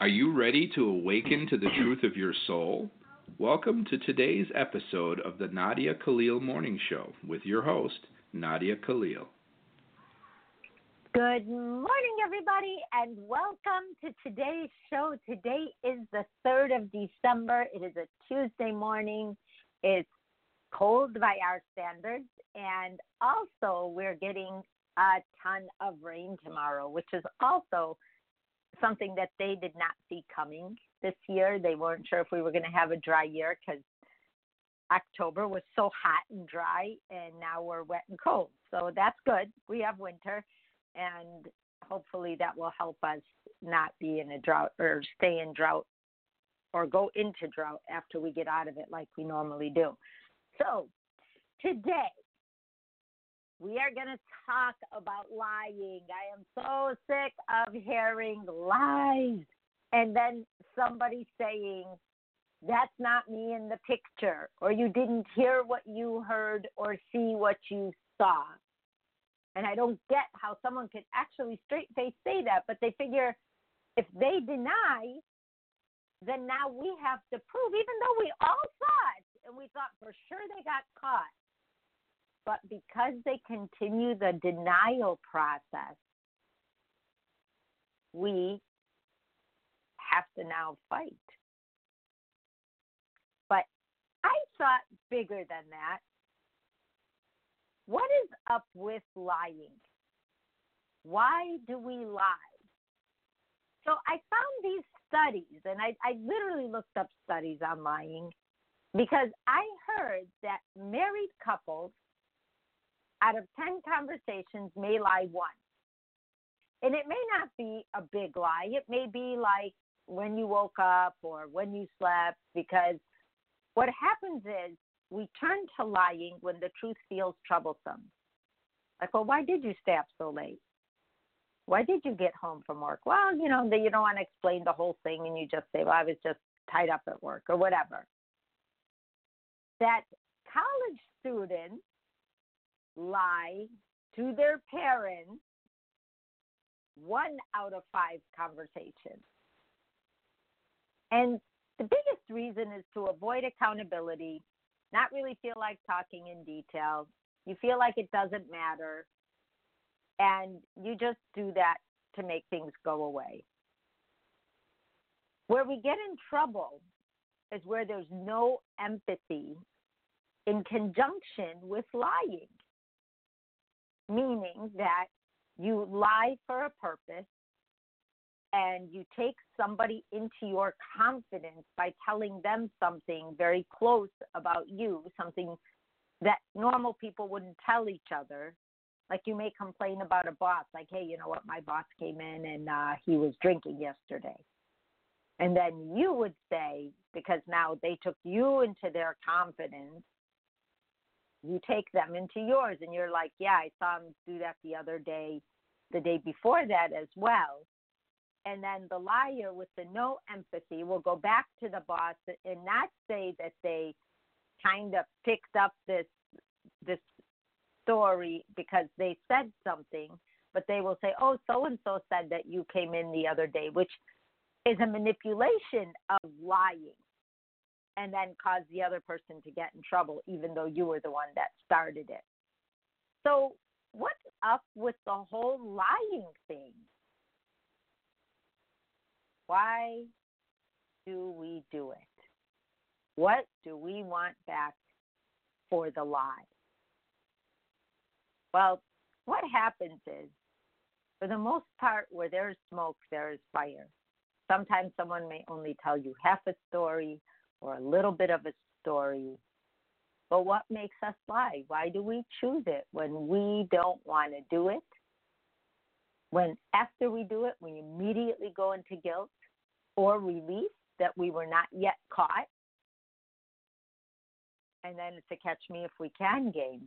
Are you ready to awaken to the truth of your soul? Welcome to today's episode of the Nadia Khalil Morning Show with your host, Nadia Khalil. Good morning, everybody, and welcome to today's show. Today is the 3rd of December. It is a Tuesday morning. It's cold by our standards, and also we're getting a ton of rain tomorrow, which is also something that they did not see coming this year. They weren't sure if we were going to have a dry year because October was so hot and dry, and now we're wet and cold. So that's good. We have winter, and hopefully that will help us not be in a drought or stay in drought or go into drought after we get out of it like we normally do. So today, we are going to talk about lying. I am so sick of hearing lies. And then somebody saying, that's not me in the picture, or you didn't hear what you heard or see what you saw. And I don't get how someone could actually straight face say that, but they figure if they deny, then now we have to prove, even though we all saw it and we thought for sure they got caught but because they continue the denial process, we have to now fight. But I thought bigger than that. What is up with lying? Why do we lie? So I found these studies, and I, I literally looked up studies on lying because I heard that married couples out of 10 conversations may lie once. And it may not be a big lie. It may be like when you woke up or when you slept, because what happens is we turn to lying when the truth feels troublesome. Like, well, why did you stay up so late? Why did you get home from work? Well, you know, you don't want to explain the whole thing and you just say, well, I was just tied up at work or whatever. That college students lie to their parents one out of five conversations. And the biggest reason is to avoid accountability, not really feel like talking in detail. You feel like it doesn't matter. And you just do that to make things go away. Where we get in trouble is where there's no empathy in conjunction with lying meaning that you lie for a purpose and you take somebody into your confidence by telling them something very close about you, something that normal people wouldn't tell each other. Like you may complain about a boss, like, hey, you know what, my boss came in and uh, he was drinking yesterday. And then you would say, because now they took you into their confidence, you take them into yours and you're like, yeah, I saw him do that the other day, the day before that as well. And then the liar with the no empathy will go back to the boss and not say that they kind of picked up this this story because they said something, but they will say, "Oh, so and so said that you came in the other day," which is a manipulation of lying and then cause the other person to get in trouble, even though you were the one that started it. So, what's up with the whole lying thing? Why do we do it? What do we want back for the lie? Well, what happens is, for the most part, where there's smoke, there is fire. Sometimes someone may only tell you half a story or a little bit of a story. But what makes us lie? Why do we choose it when we don't want to do it? When after we do it, we immediately go into guilt or relief that we were not yet caught. And then it's a catch me if we can game.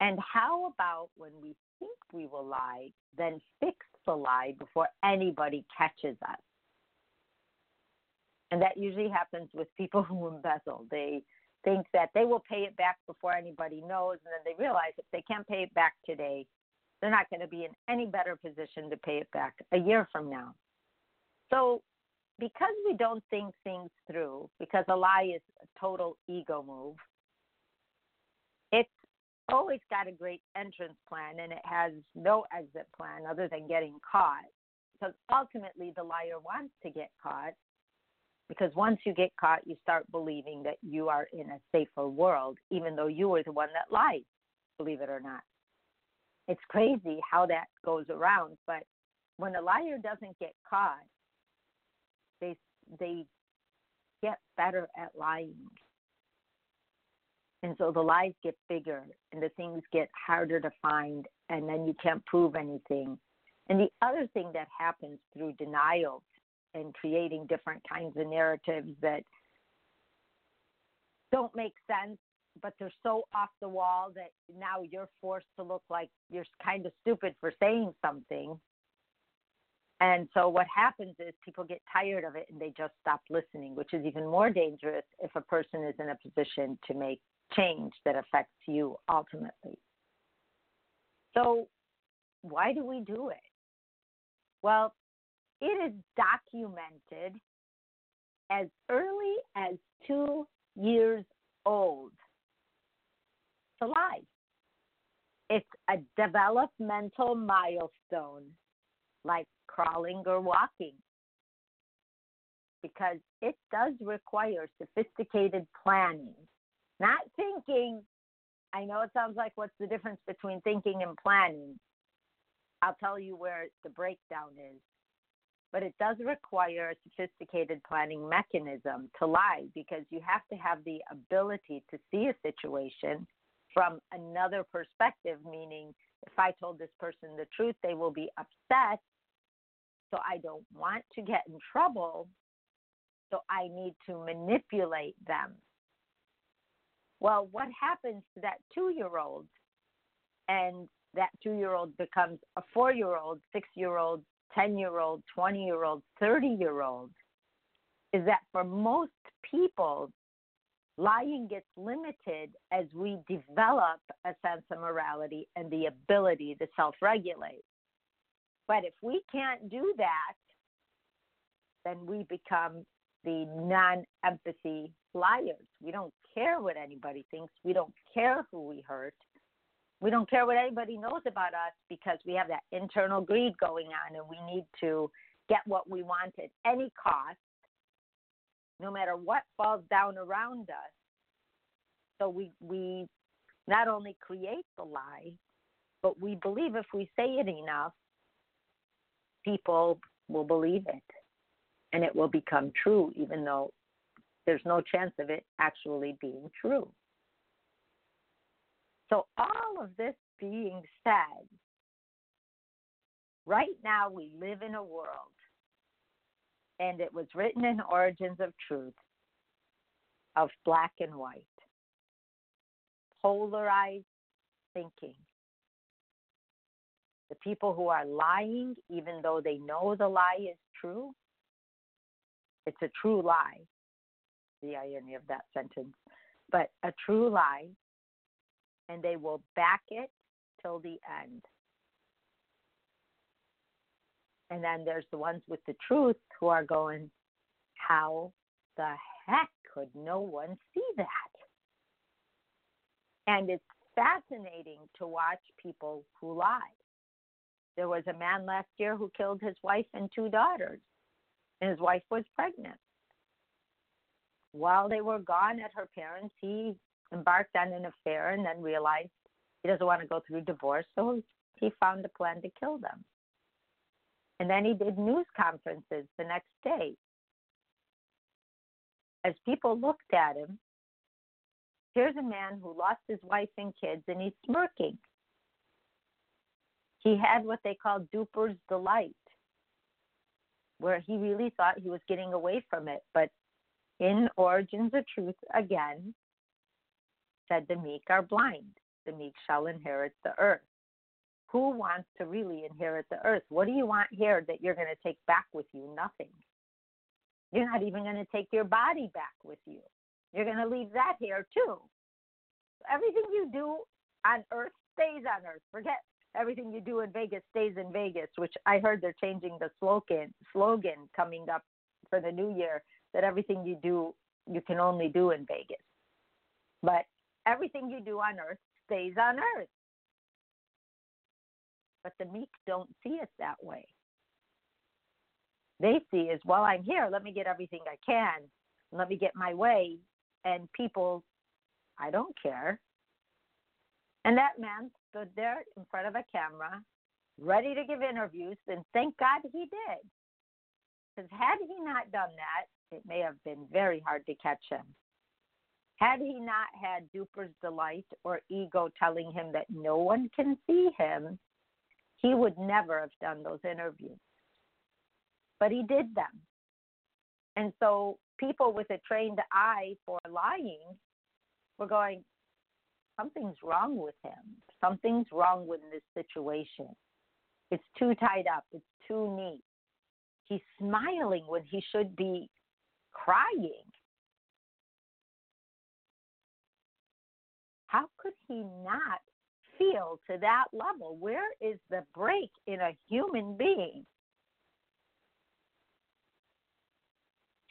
And how about when we think we will lie, then fix the lie before anybody catches us? And that usually happens with people who embezzle. They think that they will pay it back before anybody knows, and then they realize if they can't pay it back today, they're not going to be in any better position to pay it back a year from now. So, because we don't think things through, because a lie is a total ego move, it's always got a great entrance plan and it has no exit plan other than getting caught. Because ultimately, the liar wants to get caught. Because once you get caught, you start believing that you are in a safer world, even though you were the one that lied, believe it or not. It's crazy how that goes around, but when a liar doesn't get caught, they they get better at lying. And so the lies get bigger and the things get harder to find and then you can't prove anything. And the other thing that happens through denial and creating different kinds of narratives that don't make sense but they're so off the wall that now you're forced to look like you're kind of stupid for saying something. And so what happens is people get tired of it and they just stop listening, which is even more dangerous if a person is in a position to make change that affects you ultimately. So why do we do it? Well, it is documented as early as two years old to lie. It's a developmental milestone like crawling or walking because it does require sophisticated planning, not thinking. I know it sounds like what's the difference between thinking and planning? I'll tell you where the breakdown is. But it does require a sophisticated planning mechanism to lie because you have to have the ability to see a situation from another perspective, meaning if I told this person the truth, they will be upset. So I don't want to get in trouble. So I need to manipulate them. Well, what happens to that two year old? And that two year old becomes a four year old, six year old, 10 year old, 20 year old, 30 year old is that for most people, lying gets limited as we develop a sense of morality and the ability to self regulate. But if we can't do that, then we become the non empathy liars. We don't care what anybody thinks, we don't care who we hurt. We don't care what anybody knows about us because we have that internal greed going on and we need to get what we want at any cost no matter what falls down around us. So we we not only create the lie, but we believe if we say it enough, people will believe it and it will become true, even though there's no chance of it actually being true. So, all of this being said, right now we live in a world and it was written in Origins of Truth of black and white, polarized thinking. The people who are lying, even though they know the lie is true, it's a true lie. The irony of that sentence. But a true lie, and they will back it till the end. And then there's the ones with the truth who are going, How the heck could no one see that? And it's fascinating to watch people who lie. There was a man last year who killed his wife and two daughters, and his wife was pregnant. While they were gone at her parents', he embarked on an affair and then realized he doesn't want to go through divorce, so he found a plan to kill them. And then he did news conferences the next day. As people looked at him, Here's a man who lost his wife and kids and he's smirking. He had what they call duper's delight, where he really thought he was getting away from it. But in Origins of Truth, again, said the meek are blind. The meek shall inherit the earth. Who wants to really inherit the earth? What do you want here that you're going to take back with you? Nothing. You're not even going to take your body back with you. You're going to leave that here too. Everything you do on earth stays on earth. Forget everything you do in Vegas stays in Vegas, which I heard they're changing the slogan slogan coming up for the new year that everything you do you can only do in Vegas. But everything you do on earth stays on earth. But the meek don't see it that way. They see as well, I'm here, let me get everything I can, let me get my way. And people, I don't care. And that man stood there in front of a camera, ready to give interviews, and thank God he did. Because had he not done that, it may have been very hard to catch him. Had he not had Duper's delight or ego telling him that no one can see him, he would never have done those interviews. But he did them. And so people with a trained eye for lying were going, something's wrong with him. Something's wrong with this situation. It's too tied up. It's too neat. He's smiling when he should be crying. How could he not feel to that level? Where is the break in a human being?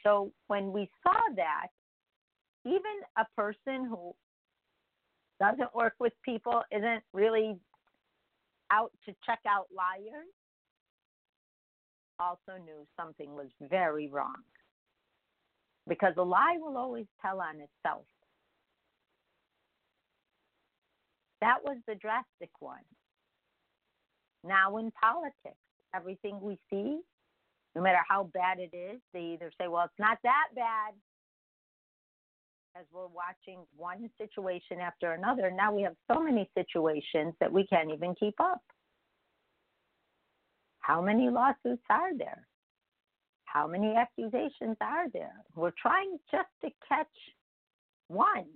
So when we saw that, even a person who doesn't work with people, isn't really out to check out liars, also knew something was very wrong. Because a lie will always tell on itself. That was the drastic one. Now, in politics, everything we see, no matter how bad it is, they either say, well, it's not that bad, as we're watching one situation after another. Now we have so many situations that we can't even keep up. How many lawsuits are there? How many accusations are there? We're trying just to catch one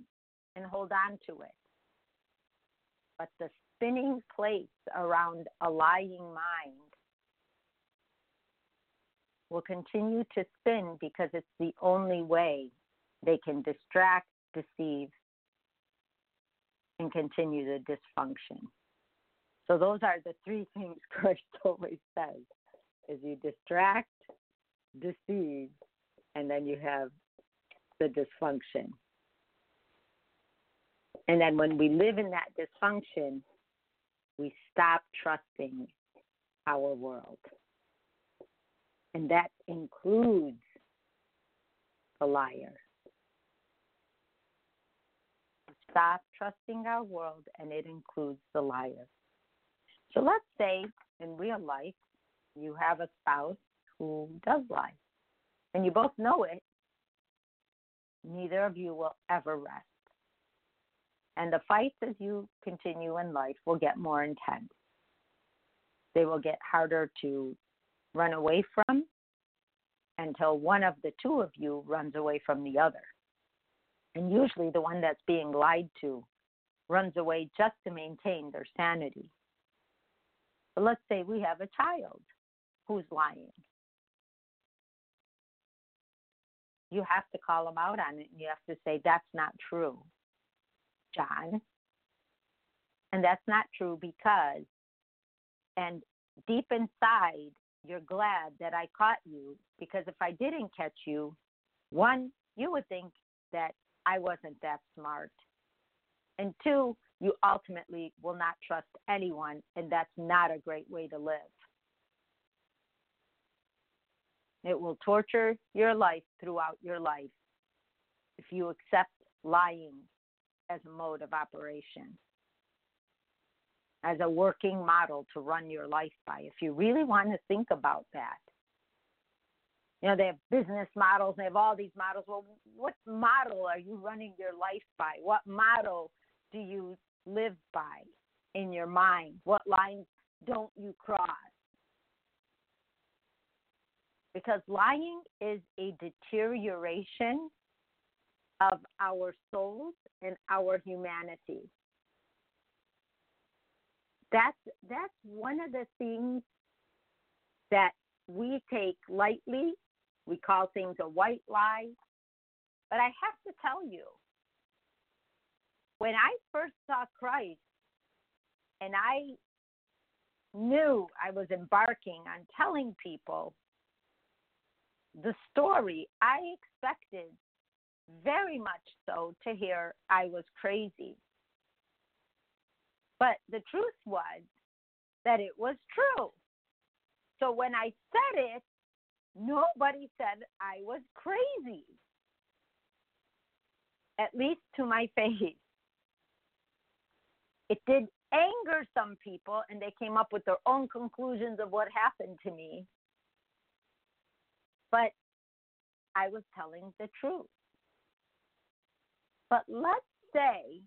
and hold on to it. But the spinning plates around a lying mind will continue to spin because it's the only way they can distract, deceive, and continue the dysfunction. So those are the three things Christ always says is you distract, deceive, and then you have the dysfunction. And then when we live in that dysfunction, we stop trusting our world. And that includes the liar. stop trusting our world, and it includes the liar. So let's say in real life you have a spouse who does lie, and you both know it. Neither of you will ever rest. And the fights as you continue in life will get more intense. They will get harder to run away from until one of the two of you runs away from the other. And usually the one that's being lied to runs away just to maintain their sanity. But let's say we have a child who's lying. You have to call them out on it and you have to say, that's not true, John. And that's not true because, and deep inside, you're glad that I caught you because if I didn't catch you, one, you would think that I wasn't that smart. And two, you ultimately will not trust anyone, and that's not a great way to live. It will torture your life throughout your life if you accept lying as a mode of operation, as a working model to run your life by. If you really want to think about that, You know, they have business models, they have all these models. Well, what model are you running your life by? What model do you live by in your mind? What lines don't you cross? Because lying is a deterioration of our souls and our humanity. That's that's one of the things that we take lightly. We call things a white lie. But I have to tell you, when I first saw Christ and I knew I was embarking on telling people the story, I expected very much so to hear I was crazy. But the truth was that it was true. So when I said it, nobody said I was crazy, at least to my face. It did anger some people, and they came up with their own conclusions of what happened to me. But I was telling the truth. But let's say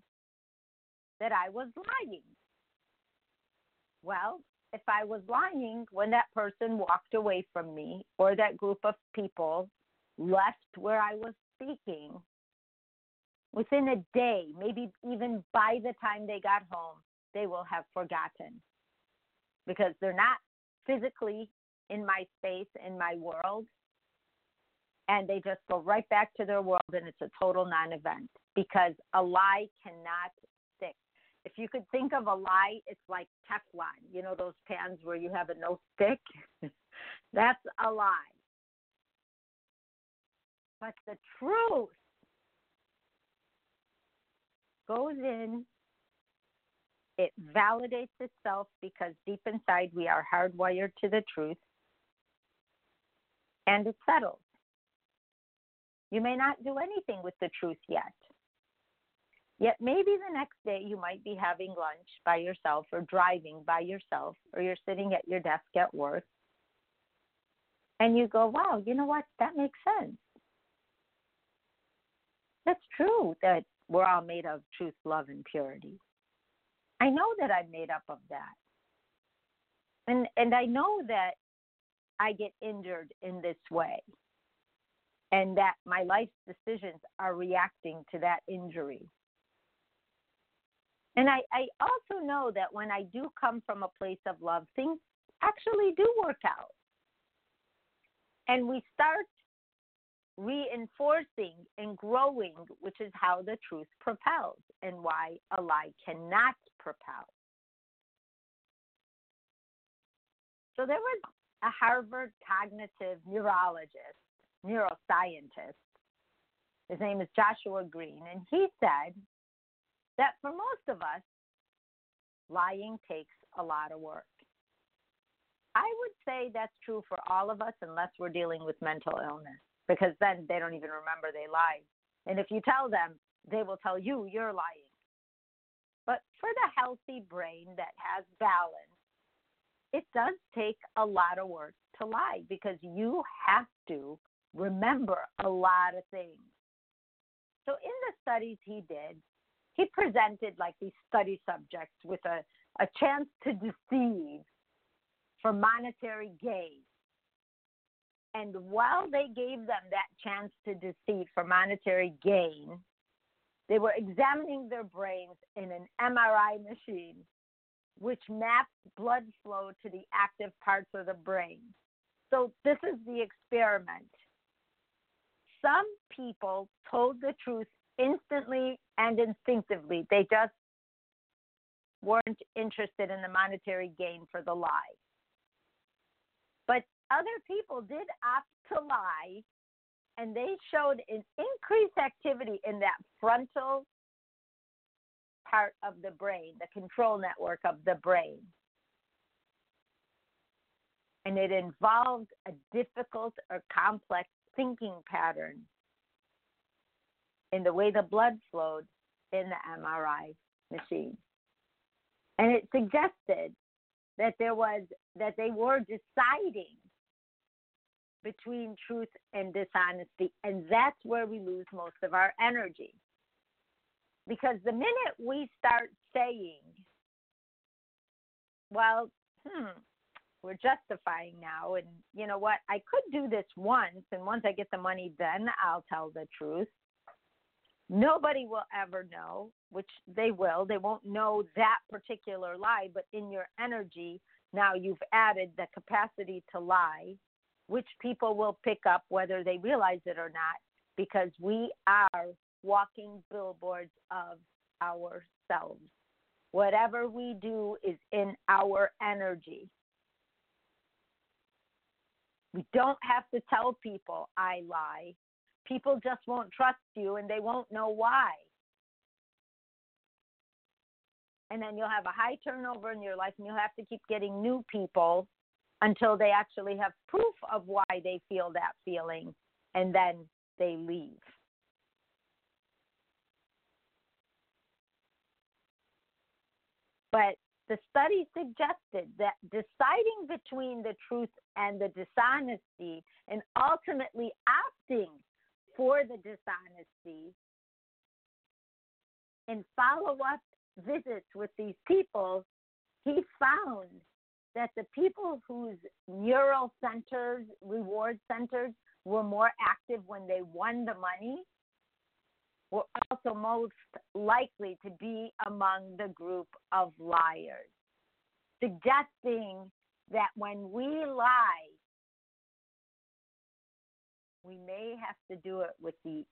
that I was lying. Well, if I was lying when that person walked away from me or that group of people left where I was speaking, within a day, maybe even by the time they got home, they will have forgotten because they're not physically in my space, in my world, and they just go right back to their world and it's a total non event because a lie cannot stick. If you could think of a lie, it's like Teflon, you know, those pans where you have a no stick? That's a lie. But the truth goes in, it validates itself because deep inside we are hardwired to the truth, and it settles. You may not do anything with the truth yet. Yet maybe the next day you might be having lunch by yourself or driving by yourself or you're sitting at your desk at work and you go, wow, you know what? That makes sense. That's true that we're all made of truth, love, and purity. I know that I'm made up of that. And and I know that I get injured in this way. And that my life's decisions are reacting to that injury. And I, I also know that when I do come from a place of love, things actually do work out. And we start reinforcing and growing, which is how the truth propels and why a lie cannot propel. So there was a Harvard cognitive neurologist, neuroscientist. His name is Joshua Greene, and he said that for most of us, lying takes a lot of work. I would say that's true for all of us unless we're dealing with mental illness because then they don't even remember they lied. And if you tell them, they will tell you you're lying. But for the healthy brain that has balance, it does take a lot of work to lie because you have to remember a lot of things. So, in the studies he did, he presented like these study subjects with a, a chance to deceive for monetary gain. And while they gave them that chance to deceive for monetary gain, they were examining their brains in an MRI machine, which maps blood flow to the active parts of the brain. So, this is the experiment. Some people told the truth instantly and instinctively, they just weren't interested in the monetary gain for the lie. But other people did opt to lie, and they showed an increased activity in that frontal part of the brain, the control network of the brain. And it involved a difficult or complex thinking pattern in the way the blood flowed in the MRI machine. And it suggested that there was that they were deciding between truth and dishonesty. And that's where we lose most of our energy. Because the minute we start saying, well, hmm, we're justifying now, and you know what, I could do this once, and once I get the money, then I'll tell the truth. Nobody will ever know, which they will. They won't know that particular lie, but in your energy, now you've added the capacity to lie, which people will pick up whether they realize it or not, because we are walking billboards of ourselves. Whatever we do is in our energy. We don't have to tell people I lie. People just won't trust you and they won't know why. And then you'll have a high turnover in your life and you'll have to keep getting new people until they actually have proof of why they feel that feeling and then they leave. But the study suggested that deciding between the truth and the dishonesty and ultimately dishonesty and follow up visits with these people, he found that the people whose neural centers, reward centers, were more active when they won the money were also most likely to be among the group of liars, suggesting that when we lie, we may have to do it with the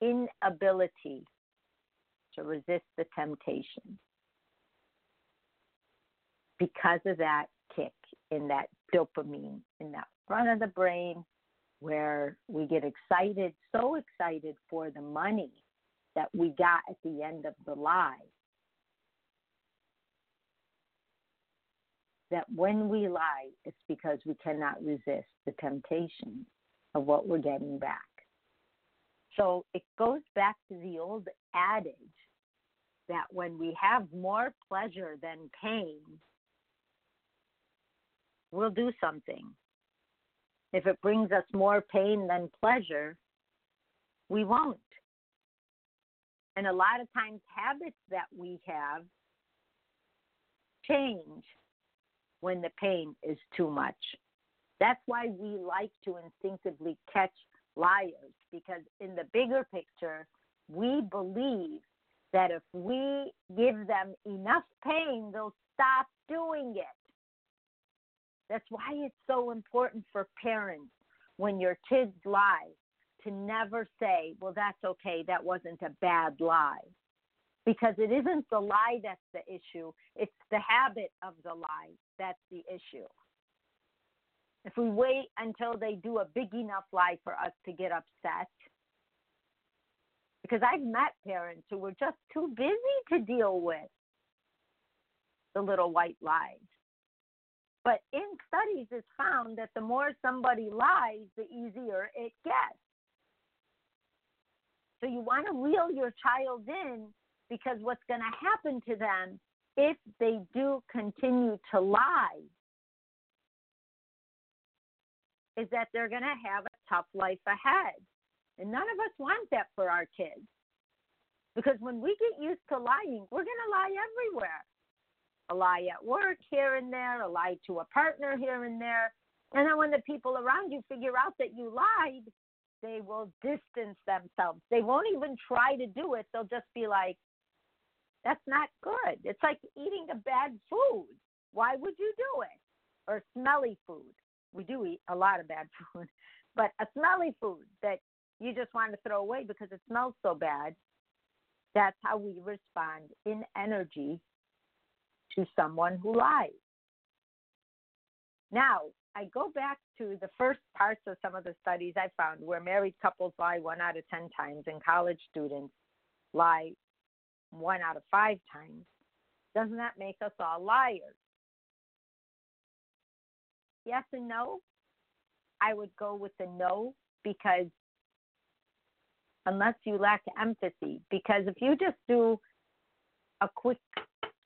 inability to resist the temptation because of that kick in that dopamine in that front of the brain where we get excited, so excited for the money that we got at the end of the lie. That when we lie, it's because we cannot resist the temptation of what we're getting back. So it goes back to the old adage that when we have more pleasure than pain, we'll do something. If it brings us more pain than pleasure, we won't. And a lot of times, habits that we have change when the pain is too much. That's why we like to instinctively catch liars because, in the bigger picture, we believe that if we give them enough pain, they'll stop doing it. That's why it's so important for parents when your kids lie to never say, well, that's okay, that wasn't a bad lie. Because it isn't the lie that's the issue, it's the habit of the lie that's the issue. If we wait until they do a big enough lie for us to get upset, because I've met parents who were just too busy to deal with the little white lies. But in studies, it's found that the more somebody lies, the easier it gets. So you want to reel your child in because what's going to happen to them if they do continue to lie is that they're going to have a tough life ahead. And none of us want that for our kids. Because when we get used to lying, we're going to lie everywhere a lie at work here and there, a lie to a partner here and there. And then when the people around you figure out that you lied, they will distance themselves. They won't even try to do it. They'll just be like, that's not good. It's like eating a bad food. Why would you do it? Or smelly food. We do eat a lot of bad food, but a smelly food that you just want to throw away because it smells so bad. That's how we respond in energy to someone who lies. Now, I go back to the first parts of some of the studies I found where married couples lie one out of 10 times and college students lie one out of five times. Doesn't that make us all liars? Yes and no. I would go with the no because unless you lack empathy, because if you just do a quick,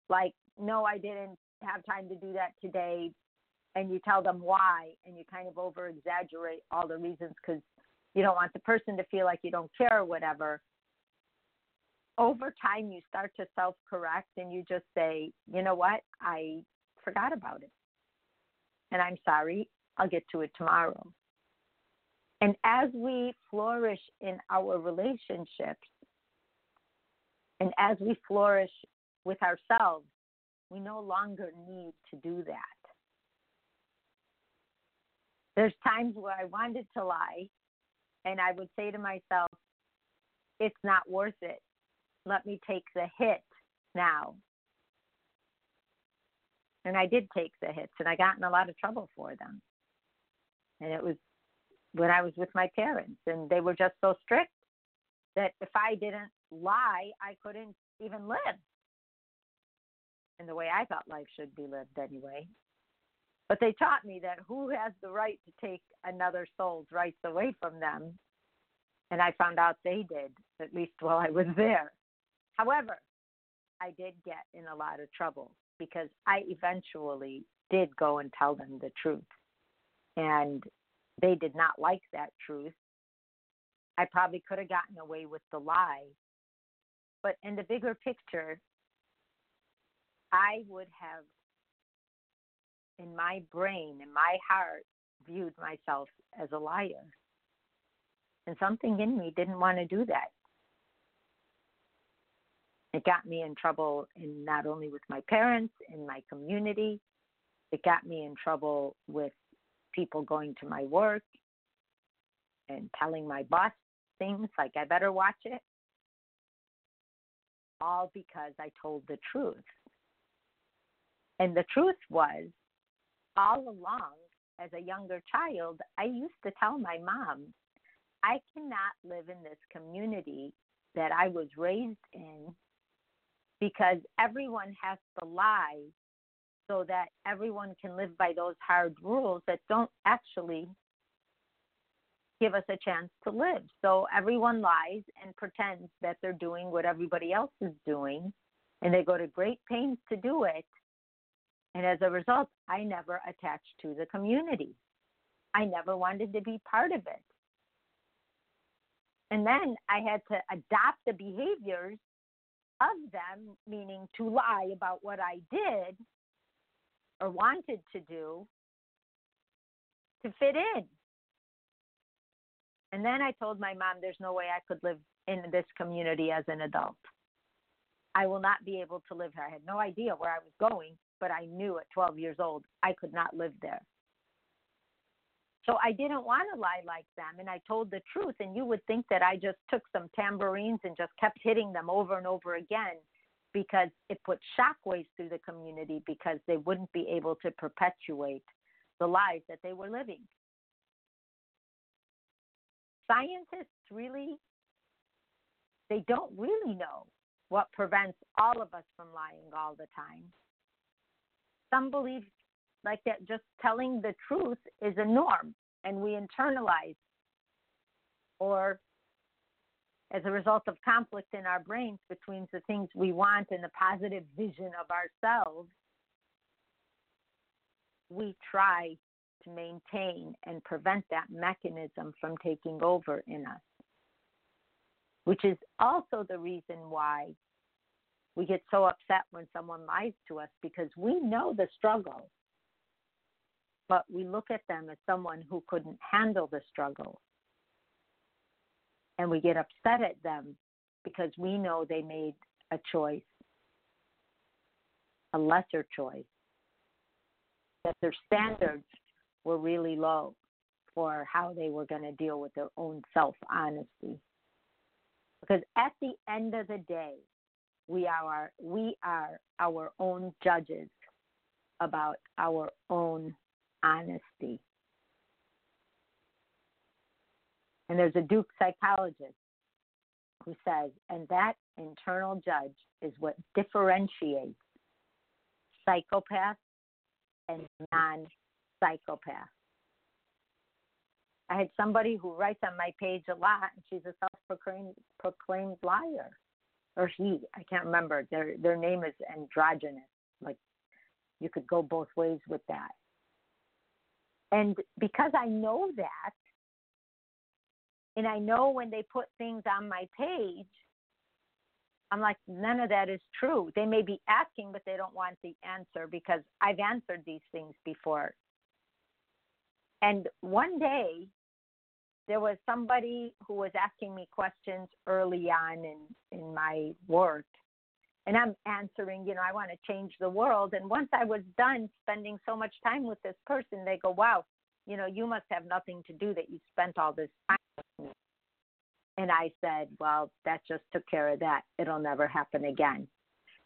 like, no, I didn't have time to do that today. and you tell them why and you kind of over exaggerate all the reasons because you don't want the person to feel like you don't care or whatever over time you start to self correct and you just say you know what i forgot about it and i'm sorry i'll get to it tomorrow and as we flourish in our relationships and as we flourish with ourselves we no longer need to do that there's times where I wanted to lie, and I would say to myself, it's not worth it. Let me take the hit now. And I did take the hits, and I got in a lot of trouble for them. And it was when I was with my parents, and they were just so strict that if I didn't lie, I couldn't even live. And the way I thought life should be lived, anyway. But they taught me that who has the right to take another soul's rights away from them? And I found out they did, at least while I was there. However, I did get in a lot of trouble because I eventually did go and tell them the truth. And they did not like that truth. I probably could have gotten away with the lie. But in the bigger picture, I would have in my brain, in my heart, viewed myself as a liar. And something in me didn't want to do that. It got me in trouble in not only with my parents, in my community, it got me in trouble with people going to my work and telling my boss things like I better watch it. All because I told the truth. And the truth was all along as a younger child, I used to tell my mom, I cannot live in this community that I was raised in because everyone has to lie so that everyone can live by those hard rules that don't actually give us a chance to live. So everyone lies and pretends that they're doing what everybody else is doing, and they go to great pains to do it and as a result, I never attached to the community. I never wanted to be part of it. And then I had to adopt the behaviors of them, meaning to lie about what I did or wanted to do to fit in. And then I told my mom there's no way I could live in this community as an adult. I will not be able to live here. I had no idea where I was going, but I knew at 12 years old I could not live there. So I didn't want to lie like them, and I told the truth. And you would think that I just took some tambourines and just kept hitting them over and over again because it put shockwaves through the community because they wouldn't be able to perpetuate the lies that they were living. Scientists really, they don't really know what prevents all of us from lying all the time some believe like that just telling the truth is a norm and we internalize or as a result of conflict in our brains between the things we want and the positive vision of ourselves, we try to maintain and prevent that mechanism from taking over in us. Which is also the reason why we get so upset when someone lies to us because we know the struggle, but we look at them as someone who couldn't handle the struggle. And we get upset at them because we know they made a choice, a lesser choice, that their standards were really low for how they were going to deal with their own self honesty. Because at the end of the day, we are we are our own judges about our own honesty. And there's a Duke psychologist who says, and that internal judge is what differentiates psychopaths and non psychopaths. I had somebody who writes on my page a lot, and she's a self proclaimed liar or he, I can't remember. Their their name is androgynous. Like you could go both ways with that. And because I know that, and I know when they put things on my page, I'm like, none of that is true. They may be asking, but they don't want the answer because I've answered these things before. And one day, there was somebody who was asking me questions early on in, in my work. And I'm answering, you know, I want to change the world. And once I was done spending so much time with this person, they go, wow, you know, you must have nothing to do that you spent all this time with me. And I said, well, that just took care of that. It'll never happen again.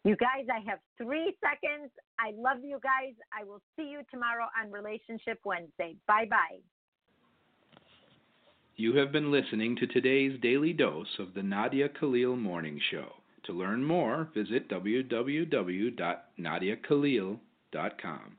You guys, I have three seconds. I love you guys. I will see you tomorrow on Relationship Wednesday. Bye bye. You have been listening to today's daily dose of the Nadia Khalil Morning Show. To learn more, visit www.nadiakhalil.com.